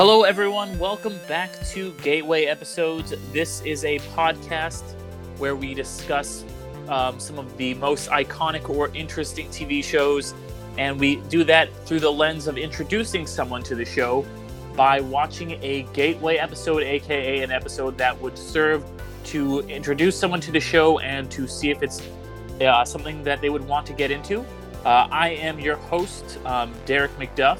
Hello, everyone. Welcome back to Gateway Episodes. This is a podcast where we discuss um, some of the most iconic or interesting TV shows, and we do that through the lens of introducing someone to the show by watching a Gateway episode, aka an episode that would serve to introduce someone to the show and to see if it's uh, something that they would want to get into. Uh, I am your host, um, Derek McDuff.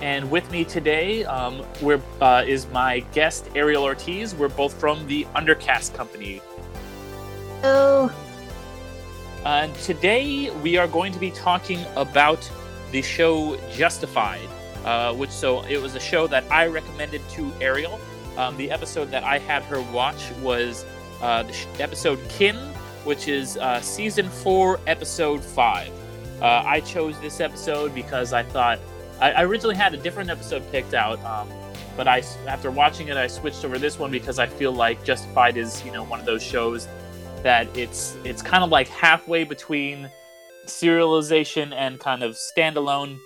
And with me today um, we're, uh, is my guest, Ariel Ortiz. We're both from the Undercast Company. Oh, And today we are going to be talking about the show Justified, uh, which so it was a show that I recommended to Ariel. Um, the episode that I had her watch was uh, the sh- episode Kin, which is uh, season four, episode five. Uh, I chose this episode because I thought I, I originally had a different episode picked out, um, but I after watching it, I switched over this one because I feel like Justified is you know one of those shows that it's it's kind of like halfway between serialization and kind of standalone.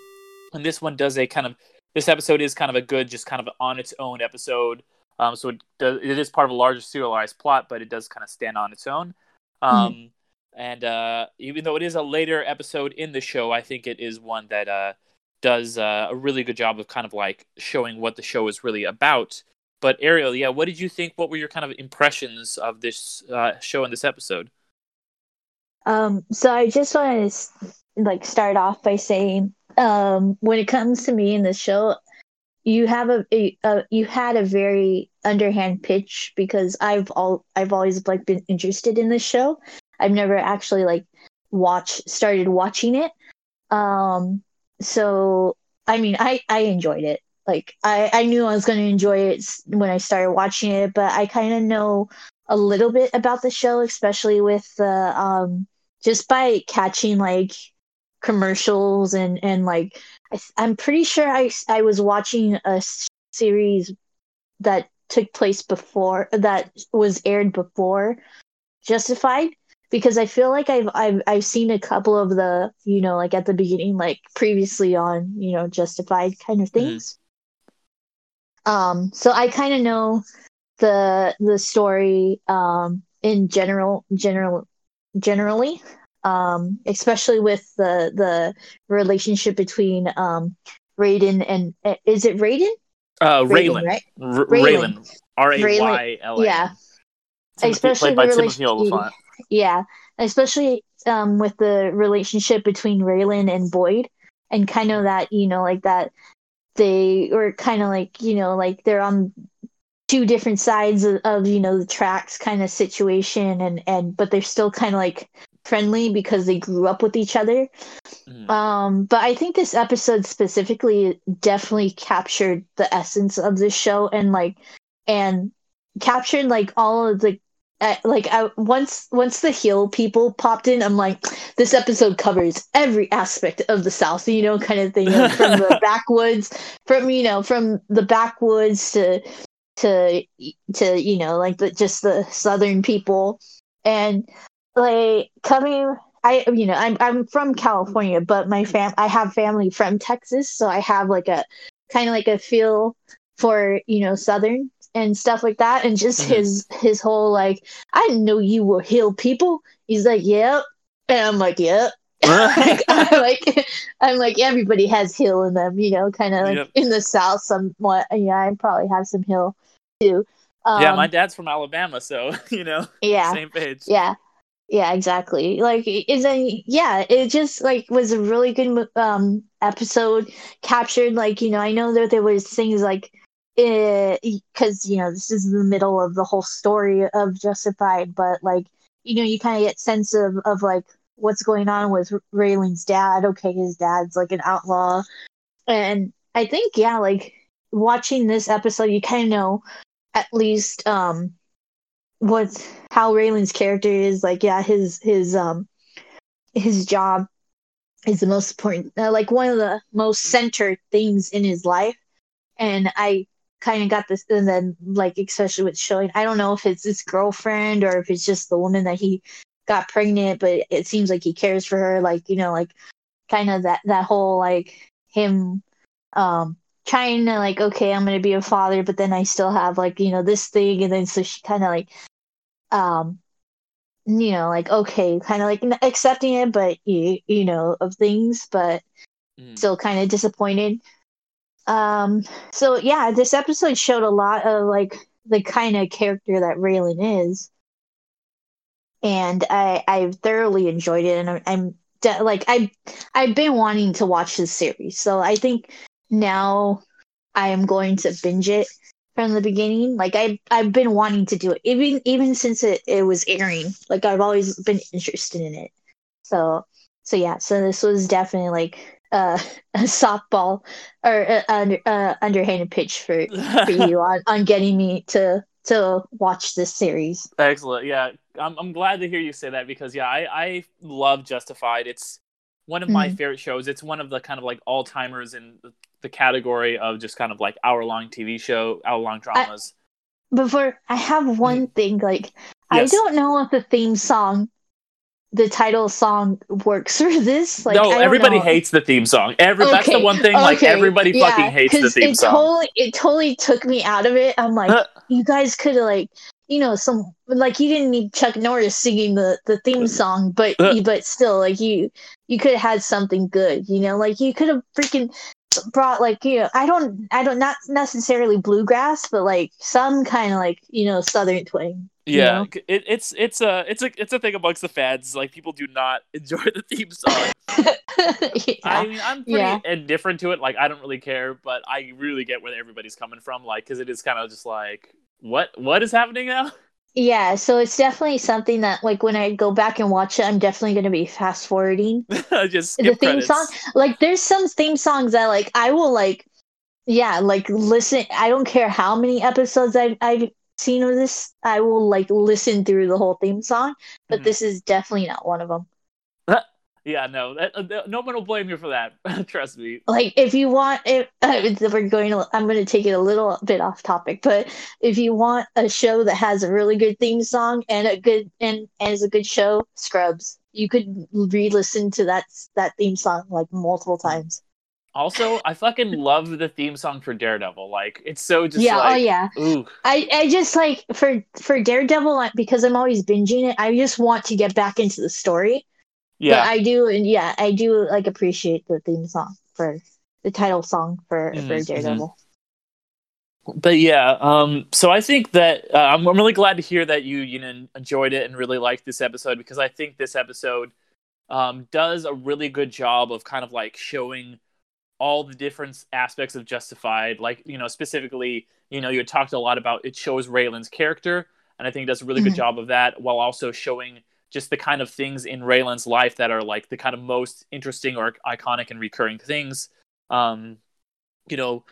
And this one does a kind of this episode is kind of a good, just kind of on its own episode. Um, so it does, it is part of a larger serialized plot, but it does kind of stand on its own. Um, And uh, even though it is a later episode in the show, I think it is one that uh, does uh, a really good job of kind of like showing what the show is really about. But Ariel, yeah, what did you think? What were your kind of impressions of this uh, show and this episode? um, so I just want to like start off by saying, um, when it comes to me in the show, you have a, a, a you had a very underhand pitch because I've all I've always like been interested in this show. I've never actually like watch started watching it. Um, so I mean, I I enjoyed it. Like I I knew I was going to enjoy it when I started watching it, but I kind of know a little bit about the show, especially with the um just by catching like commercials and and like I, I'm pretty sure I I was watching a series that took place before that was aired before Justified because I feel like I've I've I've seen a couple of the you know like at the beginning like previously on you know Justified kind of things. Um, so I kind of know the the story um in general general generally um especially with the the relationship between um Raiden and uh, is it Raiden? Uh, Raiden, Raylan. right? R- Raylan. Raylan. R A Y L A. Yeah. Timothy, Especially played by the Timothy relation- Olyphant. Yeah, especially um, with the relationship between Raylan and Boyd, and kind of that you know like that they were kind of like you know like they're on two different sides of, of you know the tracks kind of situation, and and but they're still kind of like friendly because they grew up with each other. Mhm. Um, but I think this episode specifically definitely captured the essence of this show and like and captured like all of the like I, once once the heel people popped in, I'm like, this episode covers every aspect of the South, you know, kind of thing, know, from the backwoods, from you know, from the backwoods to to to you know, like the just the Southern people, and like coming I you know I'm I'm from California, but my fam I have family from Texas, so I have like a kind of like a feel for you know Southern and stuff like that, and just Mhm. his his whole like I didn't know you were hill people. He's like, yep, and I'm like, yep. like, I'm like I'm like everybody has hill in them, you know, kind of like Yep. in the South. Somewhat, yeah, I probably have some hill too. Um, yeah, my dad's from Alabama, so you know, yeah, same page. yeah. Yeah, exactly. Like is a yeah, it just like was a really good um episode captured like, you know, I know that there was things like because you know, this is the middle of the whole story of Justified, but like, you know, you kind of get sense of of like what's going on with Raylan's dad. Okay, his dad's like an outlaw. And I think yeah, like watching this episode, you kind of know at least um what how Raylan's character is like yeah his his um his job is the most important uh, like one of the most centered things in his life and I kind of got this and then like especially with showing I don't know if it's his girlfriend or if it's just the woman that he got pregnant but it seems like he cares for her like you know like kind of that that whole like him um trying to like okay i'm gonna be a father but then i still have like you know this thing and then so she kind of like um you know like okay kind of like accepting it but you, you know of things but Mhm. still kind of disappointed um so yeah this episode showed a lot of like the kind of character that Raylan is. And i i thoroughly enjoyed it and i'm, I'm de- like i i've been wanting to watch this series. So i think now i am going to binge it from the beginning. Like i i've been wanting to do it even even since it, it was airing. Like i've always been interested in it. So so yeah so this was definitely like uh, a softball or uh, under, uh, underhanded pitch for for you on, on getting me to to watch this series Excellent. Yeah, I'm I'm glad to hear you say that because yeah, I I love Justified. It's one of my Mhm. favorite shows. It's one of the kind of like all timers in the, the category of just kind of like hour long TV show, hour long dramas. before I have one thing, like I don't know if the theme song, the title song, works for this. Like, no, everybody know. hates the theme song. Every that's the one thing. Like okay, everybody yeah, fucking hates the theme it song. Totally, it totally took me out of it. I'm like, you guys could have like, you know, some like you didn't need Chuck Norris singing the the theme song, but but still, like you you could have had something good. You know, like you could have freaking brought like you know I don't I don't not necessarily bluegrass, but like some kind of like you know southern twang. You yeah, know? it, it's it's a it's a it's a thing amongst the fans. Like people do not enjoy the theme song. yeah. I mean, I'm pretty Yeah. indifferent to it. Like, I don't really care, but I really get where everybody's coming from. Like, because it is kind of just like, what what is happening now? Yeah, so it's definitely something that like when I go back and watch it, I'm definitely gonna be fast forwarding just the theme credits. song. Like there's some theme songs that like I will like yeah, like listen I don't care how many episodes I've I've seen of this, I will like listen through the whole theme song. But Mhm. this is definitely not one of them. Yeah, no, that, uh, no one will blame you for that. Trust me. like if you want if we're going to i'm going to take it a little bit off topic but if you want a show that has a really good theme song and a good and, and is a good show scrubs you could re-listen to that that theme song like multiple times Also, I fucking love the theme song for Daredevil. Like, it's so just yeah like, oh yeah ooh, I, I just like for for daredevil because i'm always binging it i just want to get back into the story but yeah, i do and yeah i do like appreciate the theme song for the title song for Mhm, for mhm. daredevil but yeah. Um, so I think that uh, I'm, I'm really glad to hear that you you know enjoyed it and really liked this episode because I think this episode um does a really good job of kind of like showing all the different aspects of Justified. Like, you know, specifically, you know, you had talked a lot about it shows Raylan's character, and I think it does a really good Mhm. job of that while also showing just the kind of things in Raylan's life that are like the kind of most interesting or iconic and recurring things. Um, you know,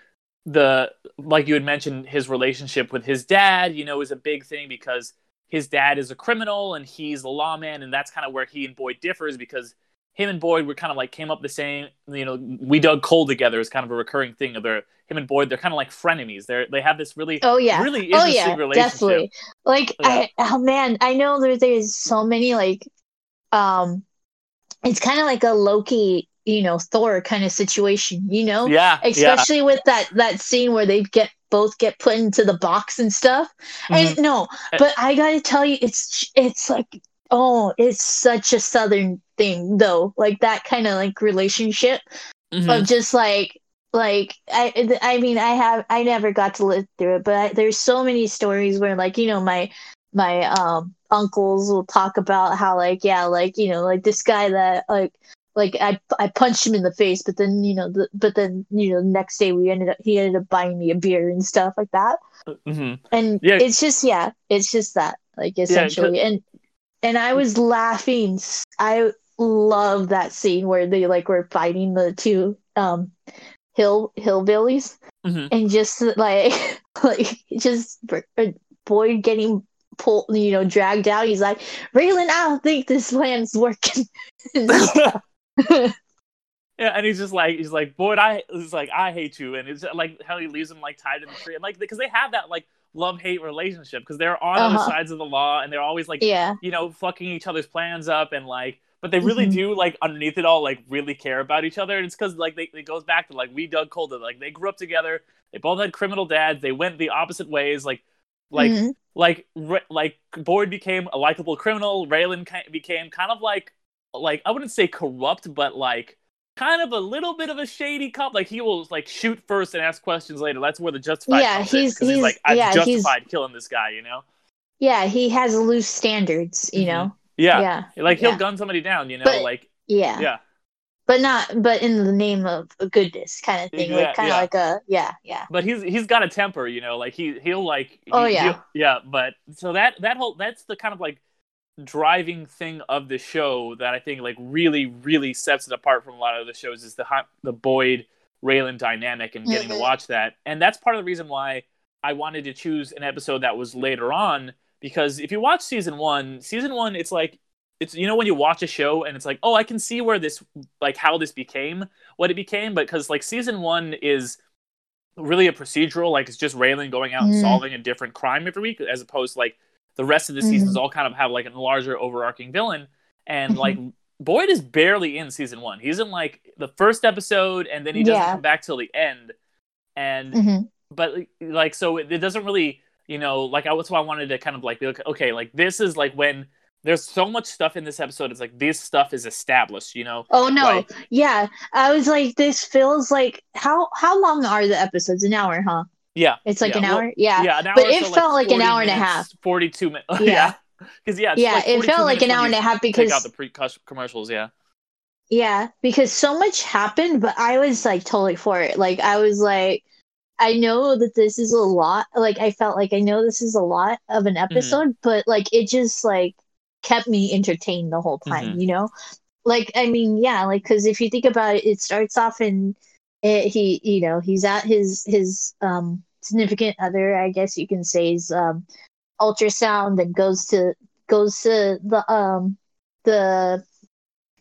the like you had mentioned, his relationship with his dad, you know, is a big thing because his dad is a criminal and he's a lawman, and that's kind of where he and Boyd differs because him and Boyd were kind of like came up the same. You know, we dug coal together is kind of a recurring thing. Of their him and Boyd, they're kind of like frenemies. They're they have this really Oh yeah. really Oh yeah, relationship. definitely. Like Yeah. I oh man, I know there there's so many like um it's kind of like a Loki, you know, Thor kind of situation, you know? Yeah, yeah. Especially with that that scene where they get both get put into the box and stuff. And Mhm. no, Eh. but I got to tell you it's it's like oh, it's such a southern thing though. Like that kind of like relationship Mhm. of just like like I I mean I have I never got to live through it, but I, there's so many stories where like you know my my um uncles will talk about how like yeah like you know like this guy that like like I I punched him in the face, but then you know the, but then you know next day we ended up he ended up buying me a beer and stuff like that, Mhm. and Yeah. it's just yeah it's just that like essentially and and I was laughing I love that scene where they like were fighting the two um hill hillbillies Mhm. and just like like just uh, Boyd getting pulled you know dragged out he's like Raylan I don't think this plan's working. Yeah, and he's just like he's like Boyd, I he's like I hate you, and it's like how he leaves him like tied in the tree, and like because they have that like love hate relationship because they're on other Uh-huh. sides of the law, and they're always like yeah you know fucking each other's plans up, and like but they really Mhm. do like underneath it all like really care about each other and it's because like they, it goes back to like we Doug Colda like they grew up together they both had criminal dads they went the opposite ways like like Mhm. like Ra- like Boyd became a likable criminal Raylan ki- became kind of like like I wouldn't say corrupt but like kind of a little bit of a shady cop like he will like shoot first and ask questions later that's where the justified Yeah, he's- he's, he's- like I've yeah, he's- justified killing this guy you know yeah, he has loose standards, you Mhm. know. Yeah, Yeah, like he'll yeah. gun somebody down you know But- like yeah, yeah but not, but in the name of goodness, kind of thing, Yeah, like kind of yeah. like a yeah, yeah. but he's he's got a temper, you know, like he he'll like Oh, yeah. yeah. But so that that whole that's the kind of like driving thing of the show that I think like really really sets it apart from a lot of the shows is the hot the Boyd Raylan dynamic and getting Mhm. to watch that, and that's part of the reason why I wanted to choose an episode that was later on because if you watch season one, season one it's like it's you know when you watch a show and it's like oh I can see where this like how this became what it became, but because like season one is really a procedural. Like it's just Raylan going out and Mm. solving a different crime every week, as opposed to like the rest of the Mm-hmm. seasons all kind of have like a larger overarching villain. And Mhm. like Boyd is barely in season one. He's in like the first episode, and then he doesn't Yeah. come back till the end. And hmm but like so it, it doesn't really you know like I that's why I wanted to kind of like be like okay like this is like when there's so much stuff in this episode. It's like this stuff is established. You know. Oh no, Like- yeah. I was like, this feels like how how long are the episodes? An hour, huh? Yeah. It's like yeah, an well, hour. Yeah, Yeah, an hour. But it so, felt like an 40 hour and a half. Forty-two minutes. Yeah. because yeah, it's yeah. like it felt like an hour and a half Take because out the pre-commercials. Yeah. Yeah, because so much happened, but I was like totally for it. Like I was like, I know that this is a lot. Like I felt like I know this is a lot of an episode, but like it just like kept me entertained the whole time. You know, like I mean, yeah, like because if you think about it, it starts off in it, he, you know, he's at his his um significant other, I guess you can say, is um ultrasound, then goes to goes to the um the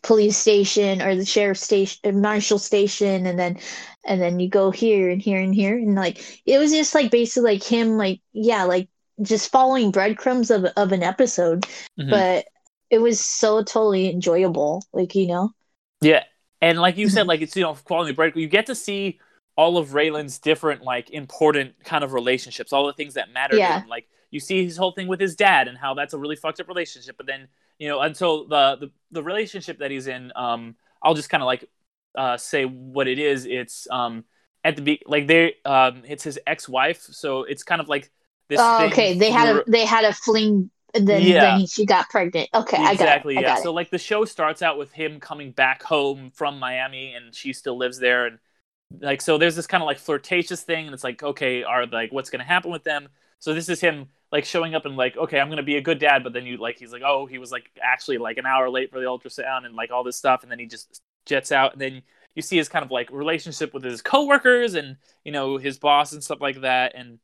police station or the sheriff station or marshal station and then and then you go here and here and here and like it was just like basically like him like yeah like just following breadcrumbs of of an episode Mhm. but it was so totally enjoyable like you know Yeah, and like you said, Mm-hmm. like it's you know quality break. You get to see all of Raylan's different like important kind of relationships, all the things that matter Yeah. to him. Like you see his whole thing with his dad and how that's a really fucked up relationship. But then you know until the the, the relationship that he's in, um, I'll just kind of like uh, say what it is. It's um at the be like they um it's his ex wife, so it's kind of like this. oh, thing okay they had a they had a fling then Yeah. then she got pregnant okay exactly i got it, I yeah got so like the show starts out with him coming back home from miami and she still lives there and like so there's this kind of like flirtatious thing and it's like okay are like what's gonna happen with them so this is him like showing up and like okay i'm gonna be a good dad but then you like he's like oh he was like actually like an hour late for the ultrasound and like all this stuff and then he just jets out. And then you see his kind of like relationship with his coworkers and you know his boss and stuff like that. And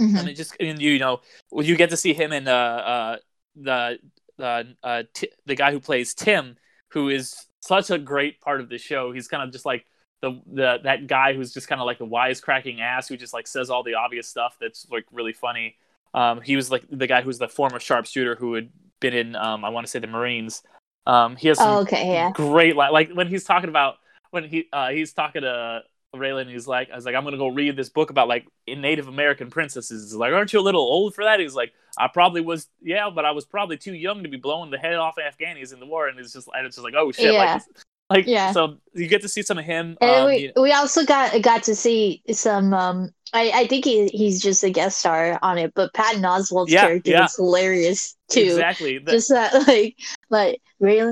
Mhm. and it just and you know well, you get to see him and uh uh the uh, uh T- the guy who plays Tim who is such a great part of the show. He's kind of just like the the that guy who's just kind of like the wisecracking ass who just like says all the obvious stuff that's like really funny um he was like the guy who's the former sharpshooter who had been in um I want to say the Marines um he has some oh, okay yeah great line. Like when he's talking about when he uh, he's talking to Raylan, he's like, I was like, I'm gonna go read this book about like Native American princesses. He's like, aren't you a little old for that? He's like, I probably was, yeah, but I was probably too young to be blowing the head off Afghanis in the war. And it's just, and it's just like, oh shit, Yeah. like, like, Yeah. so you get to see some of him. And um, we, you- we also got got to see some. Um, I, I think he, he's just a guest star on it, but Patton Oswalt's Yeah, character yeah. is hilarious too. exactly. The- Just that, like, like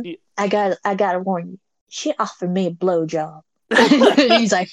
He- I got, I gotta warn you, she offered me a blowjob. he's like,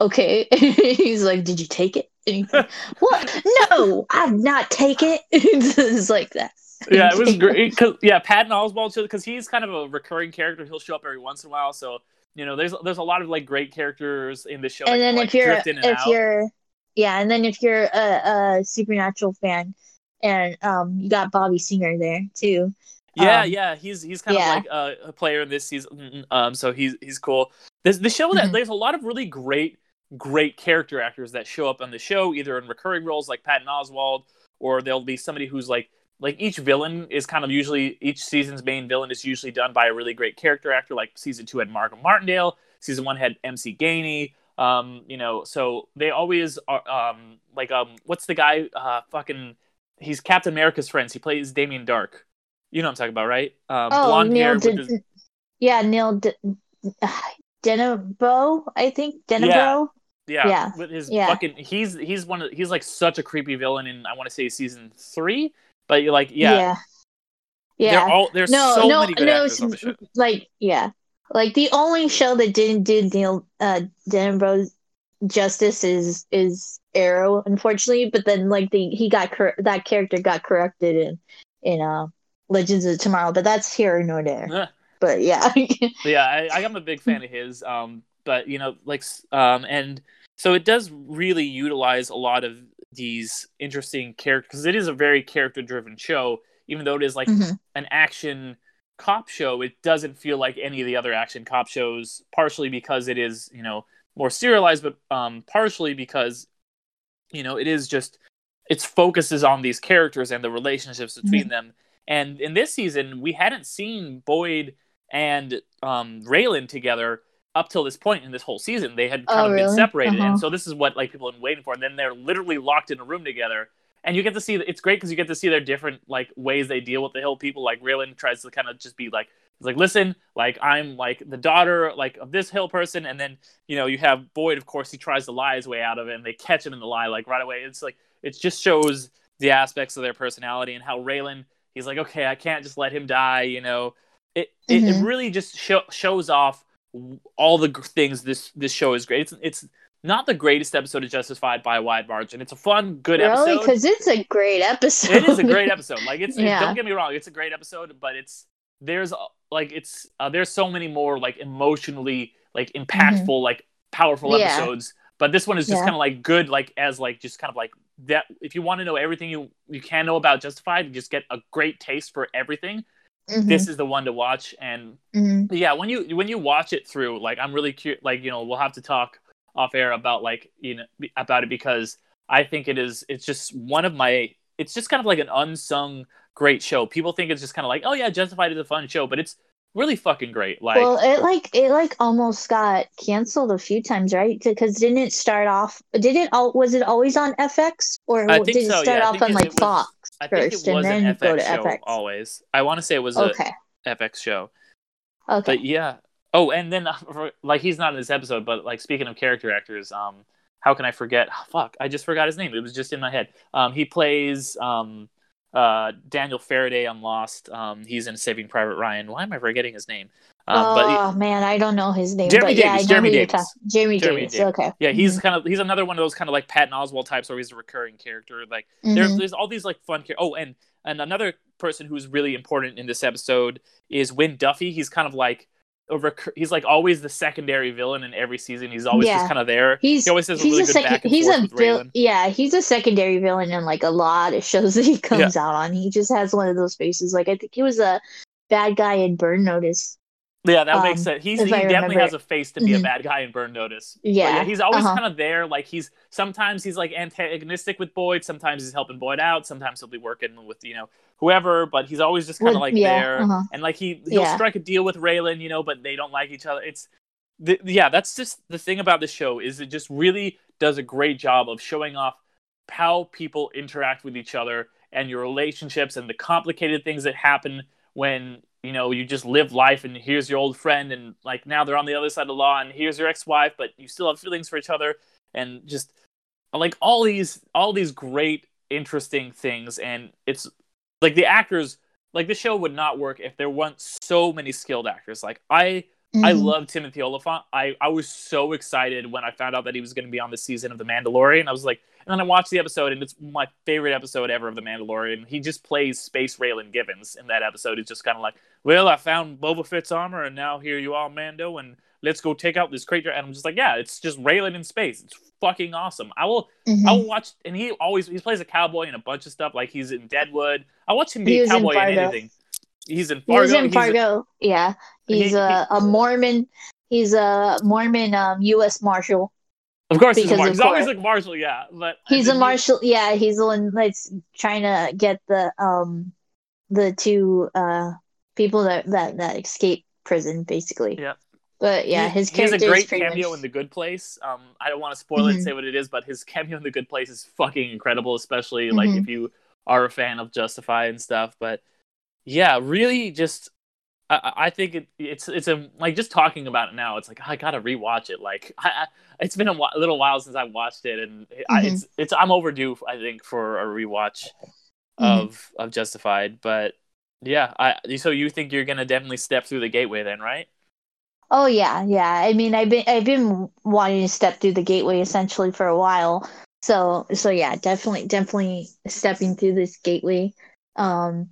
okay. he's like, did you take it? And he's like, what? No, I've not take it. it's like that. Yeah, it was great. Cause yeah, Patton Oswalt too, because he's kind of a recurring character. He'll show up every once in a while. So you know, there's there's a lot of like great characters in the show. and then can, if like, you're if out. you're yeah and then if you're a, a supernatural fan and um you got bobby singer there too Yeah, Um, yeah, he's he's kind yeah. of like a, a player in this season. Um, so he's he's cool. This the show that Mhm. there's a lot of really great great character actors that show up on the show, either in recurring roles like Patton Oswalt, or there'll be somebody who's like like each villain is kind of usually each season's main villain is usually done by a really great character actor. Like season two had Margo Martindale, season one had MC Gainey. Um, you know, so they always are. Um, like um, what's the guy? Uh, fucking, he's Captain America's friends. He plays Damien Darhk. You know what I'm talking about, right? Um, oh, blonde Neil. his- yeah, Neil. De- Denebo, I think. Denebo. Yeah, Yeah, with his yeah. fucking he's he's one of he's like such a creepy villain in I want to say season three, but you're like yeah, Yeah. Yeah. they're all there's no, so no, many good no. actors on the show. Like, yeah, like the only show that didn't do Neil uh, Denbro justice is is Arrow, unfortunately. But then, like the he got cor- that character got corrected in in uh Legends of Tomorrow, but that's here nor there. But yeah, But yeah, I, I am a big fan of his. Um, but you know, like, um, and so it does really utilize a lot of these interesting characters because it is a very character-driven show. Even though it is like Mhm. an action cop show, it doesn't feel like any of the other action cop shows. Partially because it is, you know, more serialized, but um, partially because, you know, it is just its focus is on these characters and the relationships between them. And in this season, we hadn't seen Boyd and um, Raylan together up till this point in this whole season. They had kind Oh, of been separated, Uh-huh. and so this is what like people have been waiting for. And then they're literally locked in a room together, and you get to see. It's great because you get to see their different like ways they deal with the Hill people. Like Raylan tries to kind of just be like. He's like, listen, like I'm like the daughter like of this hill person, and then you know you have Boyd. Of course, he tries to lie his way out of it, and they catch him in the lie like right away. It's like it just shows the aspects of their personality and how Raylan. He's like, okay, I can't just let him die. You know, it it, it Mhm. really just show, shows off all the things this this show is great. It's it's not the greatest episode of Justified by a wide margin. It's a fun, good really, episode. because it's a great episode. It is a great episode. Like it's, it- don't get me wrong, it's a great episode, but it's there's uh, like it's uh, there's so many more like emotionally like impactful like powerful Mm-hmm. Yeah. episodes. But this one is just Yeah. kind of like good, like as like just kind of like that. If you want to know everything you you can know about Justified, just get a great taste for everything. Mhm, This is the one to watch, and mhm. yeah when you when you watch it through like i'm really curious like you know we'll have to talk off air about like you know about it because i think it is it's just one of my it's just kind of like an unsung great show people think it's just kind of like oh yeah justified is a fun show but it's really fucking great like well, it like it like almost got canceled a few times, right? Because didn't it start off? Did it all? Was it always on FX or did think it start yeah. Off on like was- Fox i think first, it and was then an go fx to show FX? always. I want to say it was a fx show. Okay. but yeah. Oh and then like he's not in this episode but like speaking of character actors um how can i forget? Fuck i just forgot his name. It was just in my head. Um he plays um uh daniel faraday on lost. Um he's in saving private ryan. Why am i forgetting his name um he- oh man, I don't know his name. Jeremy yeah, Davies, know Jeremy Davies. Jeremy, Jeremy Davies. Davies. Okay. yeah he's kind of he's another one of those kind of like patton oswalt types where he's a recurring character like Mhm, there's mhm. there's all these like fun char- oh and and another person who's really important in this episode is Wynn Duffy. He's kind of like a recur- he's like always the secondary villain in every season. He's always Yeah. just kind of there. He's he always has a he's really a good second. back and He's forth a vil- yeah. He's a secondary villain in like a lot of shows that he comes out on. He just has one of those faces. Like I think he was a bad guy in Burn Notice. Yeah, that um, makes sense. He's he definitely remember has a face to be a Mhm. bad guy in Burn Notice. But Yeah, he's always uh-huh. kind of there. Like he's sometimes he's like antagonistic with Boyd. Sometimes he's helping Boyd out. Sometimes he'll be working with you know whoever. But he's always just kind of like yeah, there. uh-huh. and like he he'll Yeah. strike a deal with Raylan, you know, but they don't like each other. It's the, yeah, that's just the thing about the show is it just really does a great job of showing off how people interact with each other and your relationships and the complicated things that happen when you know you just live life and here's your old friend and like now they're on the other side of the law and here's your ex-wife but you still have feelings for each other and just like all these all these great interesting things. And it's like the actors like the show would not work if there weren't so many skilled actors. Like i i Mhm. love timothy olyphant. I i was so excited when i found out that he was going to be on the season of the mandalorian. I was like and then i watched the episode and it's my favorite episode ever of the mandalorian he just plays space raylan givens in that episode it's just kind of like well i found boba fett's armor and now here you are mando and let's go take out this creature. and i'm just like yeah it's just raylan in space it's fucking awesome i will Mhm. I will watch, and he always he plays a cowboy in a bunch of stuff. Like he's in Deadwood. I watch him be a was in cowboy in anything. He's in Fargo. in he's in- Fargo. yeah, he's he- a, a Mormon. He's a Mormon um, U.S. Marshal. Of course, he's, a Because mar- of he's always like Marshall, yeah. But He's a he- Yeah, he's the one that's trying to get the um the two uh people that that that escape prison basically. Yeah. But yeah, he, his he has a great cameo much- in The Good Place. Um, I don't want to spoil it and Mhm. say what it is, but his cameo in The Good Place is fucking incredible, especially like Mhm. if you are a fan of Justify and stuff. But yeah, really, just I- I, I think it, it's it's a like just talking about it now. It's like I gotta rewatch it. Like I, I, it's been a, a little while since I watched it, and I, Mhm. it's it's I'm overdue. I think for a rewatch Mhm. of of Justified, but. Yeah, I so you think you're gonna definitely step through the gateway then, right? Oh yeah, yeah. I mean, I've been I've been wanting to step through the gateway essentially for a while. So so yeah, definitely definitely stepping through this gateway. Um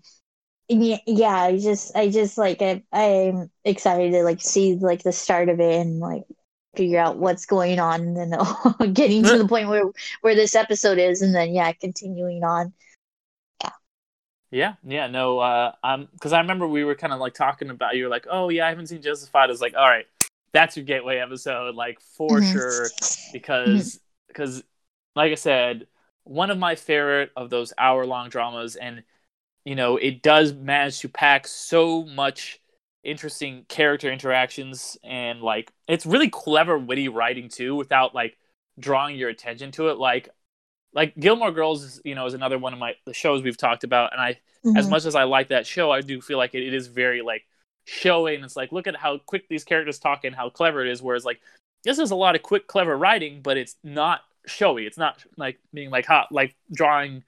yeah, yeah, I just I just like I I'm excited to like see like the start of it and like figure out what's going on and then getting to the point where where this episode is and then yeah, continuing on. Yeah, yeah, yeah no, uh, um, because I remember we were kind of like talking about. You were like, "Oh yeah, I haven't seen Justified." I was like, "All right, that's your gateway episode, like for Mhm. sure," because because like I said, one of my favorite of those hour long dramas, and you know, it does manage to pack so much interesting character interactions and like it's really clever, witty writing too, without like drawing your attention to it. Like like Gilmore Girls, is, you know, is another one of my the shows we've talked about, and I as Mhm. much as I like that show, I do feel like it, it is very like showy, and it's like look at how quick these characters talk and how clever it is. Whereas like this is a lot of quick, clever writing, but it's not showy. It's not like being like hot, like drawing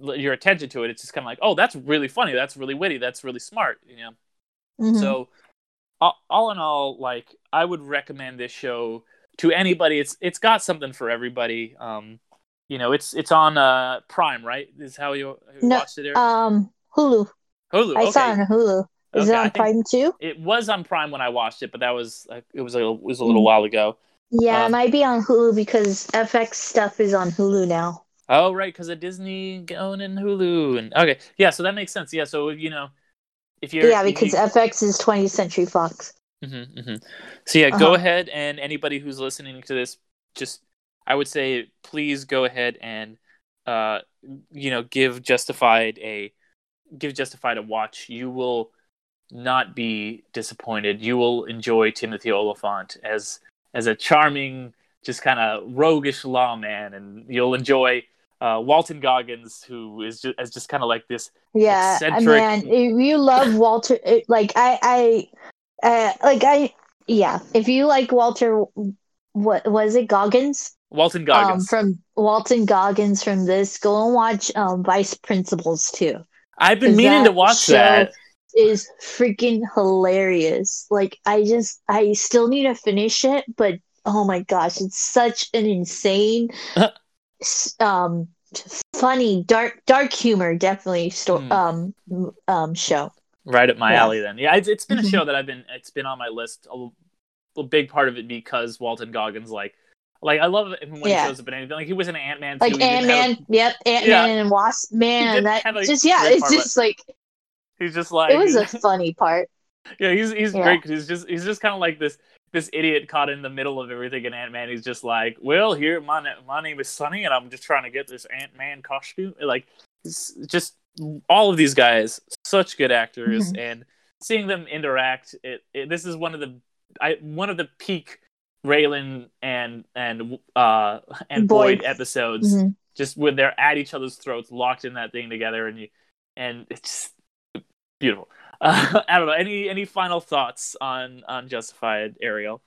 your attention to it. It's just kind of like, oh, that's really funny. That's really witty. That's really smart. You know. Mhm. So, all, all in all, like I would recommend this show to anybody. It's it's got something for everybody. Um, you know, it's it's on uh Prime, right? Is how you, you No, watched it? Eric? um Hulu. Hulu. I okay. saw it on Hulu. Is Okay, it on Prime too? It was on Prime when I watched it, but that was like, it was a it was a little Mhm. while ago. Yeah, Um, it might be on Hulu because FX stuff is on Hulu now. Oh, right, because of Disney going in Hulu, and okay, yeah, so that makes sense. Yeah, so you know, if you're yeah, because you, FX is 20th Century Fox. Mhm, mhm. So yeah, go Uh-huh. ahead and anybody who's listening to this, just I would say please go ahead and uh you know give Justified a give Justified a watch. You will not be disappointed. You will enjoy Timothy Olyphant as as a charming, just kind of roguish lawman, and you'll enjoy uh, Walton Goggins, who is just as just kind of like this Yeah, Eccentric- man, if you love Walter, it, like I, I, uh, like I, yeah, if you like Walter, what was it, Goggins? Walton Um, Goggins. from Walton Goggins from this, go and watch um Vice Principals too. I've been meaning to watch show that. Is freaking hilarious. Like I just, I still need to finish it, but oh my gosh, it's such an insane, um, funny, dark, dark humor, definitely. Sto- Hmm. um, um, show. right up my Yeah. alley then yeah it's, it's been a Mhm. show that i've been it's been on my list a, a big part of it because walton goggins like like i love it when Yeah. he shows up in anything like he was in ant-man Like too. Ant Man, yep, Ant Man and Wasp. Man, that just yeah, it's just like he's just like it was a funny part. yeah he's he's Yeah. great 'cause he's just he's just kind of like this this idiot caught in the middle of everything in ant-man he's just like well here my, na- my name is sonny and i'm just trying to get this ant-man costume like just all of these guys such good actors Mm-hmm. and seeing them interact it, it this is one of the i one of the peak Raylan and and uh and Boyd, Boyd. episodes Mhm. just when they're at each other's throats locked in that thing together and you and it's beautiful uh, i don't know any any final thoughts on on justified ariel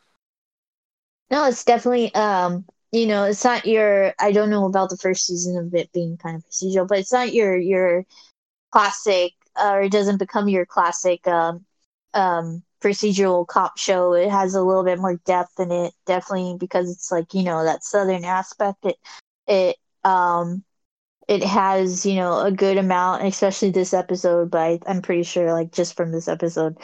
No, it's definitely um, you know, it's not your. I don't know about the first season of it being kind of procedural, but it's not your your classic, uh, or it doesn't become your classic um um procedural cop show. It has a little bit more depth in it, definitely because it's like you know that southern aspect. It it um it has you know a good amount especially this episode but I, i'm pretty sure like just from this episode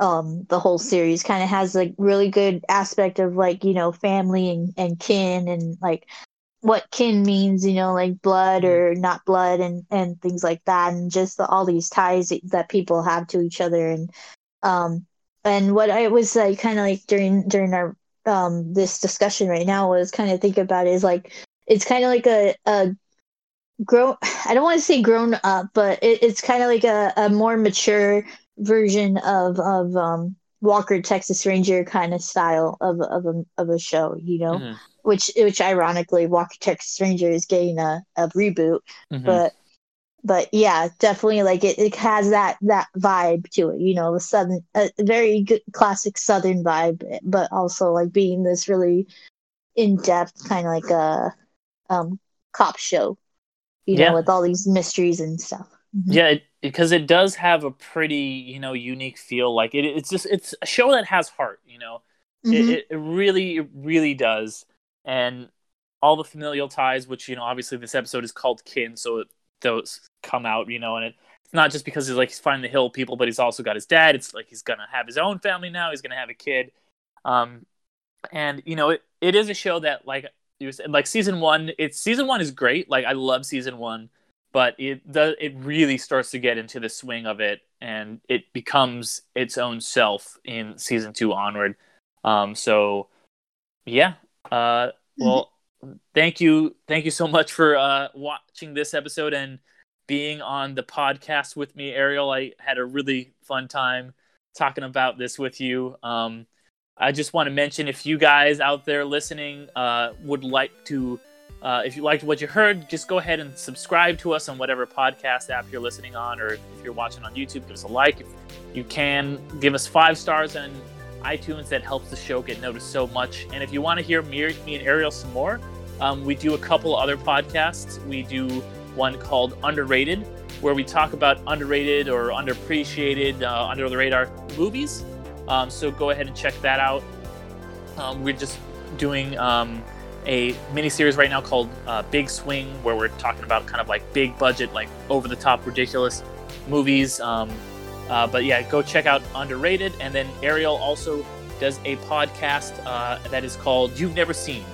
um the whole series kind of has like really good aspect of like you know family and, and kin and like what kin means you know like blood or not blood and and things like that and just the, all these ties that- people have to each other and um and what i was like kind of like during during our um this discussion right now was kind of think about it is like it's kind of like a a grown I don't want to say grown up, but it, it's kind of like a, a more mature version of of um Walker Texas Ranger kind of style of of a of a show, you know, Mhm. which which ironically Walker Texas Ranger is getting a, a reboot, Mhm. but but yeah, definitely like it, it has that that vibe to it, you know, the southern a very good classic southern vibe, but also like being this really in depth kind of like a um cop show, you Yeah. know, with all these mysteries and stuff. Mhm. yeah because it does have a pretty you know unique feel like it, it's just it's a show that has heart you know Mhm. it, it, it really it really does and all the familial ties which you know obviously this episode is called kin so it, those come out you know and it, it's not just because he's like he's finding the hill people but he's also got his dad it's like he's gonna have his own family now he's gonna have a kid um and you know it, it is a show that like you said, like season one it's season one is great like i love season one but it does it really starts to get into the swing of it and it becomes its own self in season two onward. Um so yeah uh well thank you thank you so much for uh watching this episode and being on the podcast with me ariel. I had a really fun time talking about this with you. Um i just want to mention if you guys out there listening uh would like to uh, if you liked what you heard, just go ahead and subscribe to us on whatever podcast app you're listening on, or if you're watching on YouTube, give us a like. If you can, give us five stars on iTunes. That helps the show get noticed so much. And if you want to hear me, me and Ariel some more, um, we do a couple other podcasts. We do one called Underrated, where we talk about underrated or underappreciated, uh, under the radar movies. Um, so go ahead and check that out. Um, we're just doing um, a mini series right now called uh, Big Swing, where we're talking about kind of like big budget, like over the top, ridiculous movies. Um, uh, but yeah, go check out Underrated. And then Ariel also does a podcast uh, that is called You've Never Seen,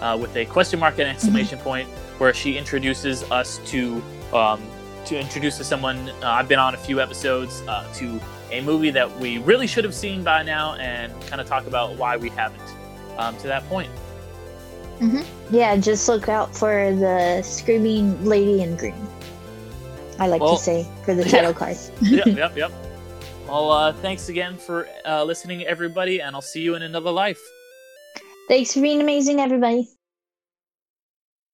uh, with a question mark and exclamation point, where she introduces us to um, to introduce to someone. Uh, I've been on a few episodes uh, to a movie that we really should have seen by now, and kind of talk about why we haven't um, to that point. Yeah, just look out for the screaming lady in green. I like Well, to say for the yeah. title card. yep, yep, yep. Well, uh, thanks again for uh, listening, everybody, and I'll see you in another life. Thanks for being amazing, everybody.